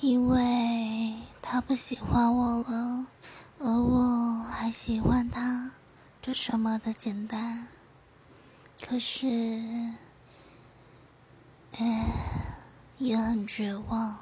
因为他不喜欢我了，而我还喜欢他，就这么的简单。可是，哎，也很绝望。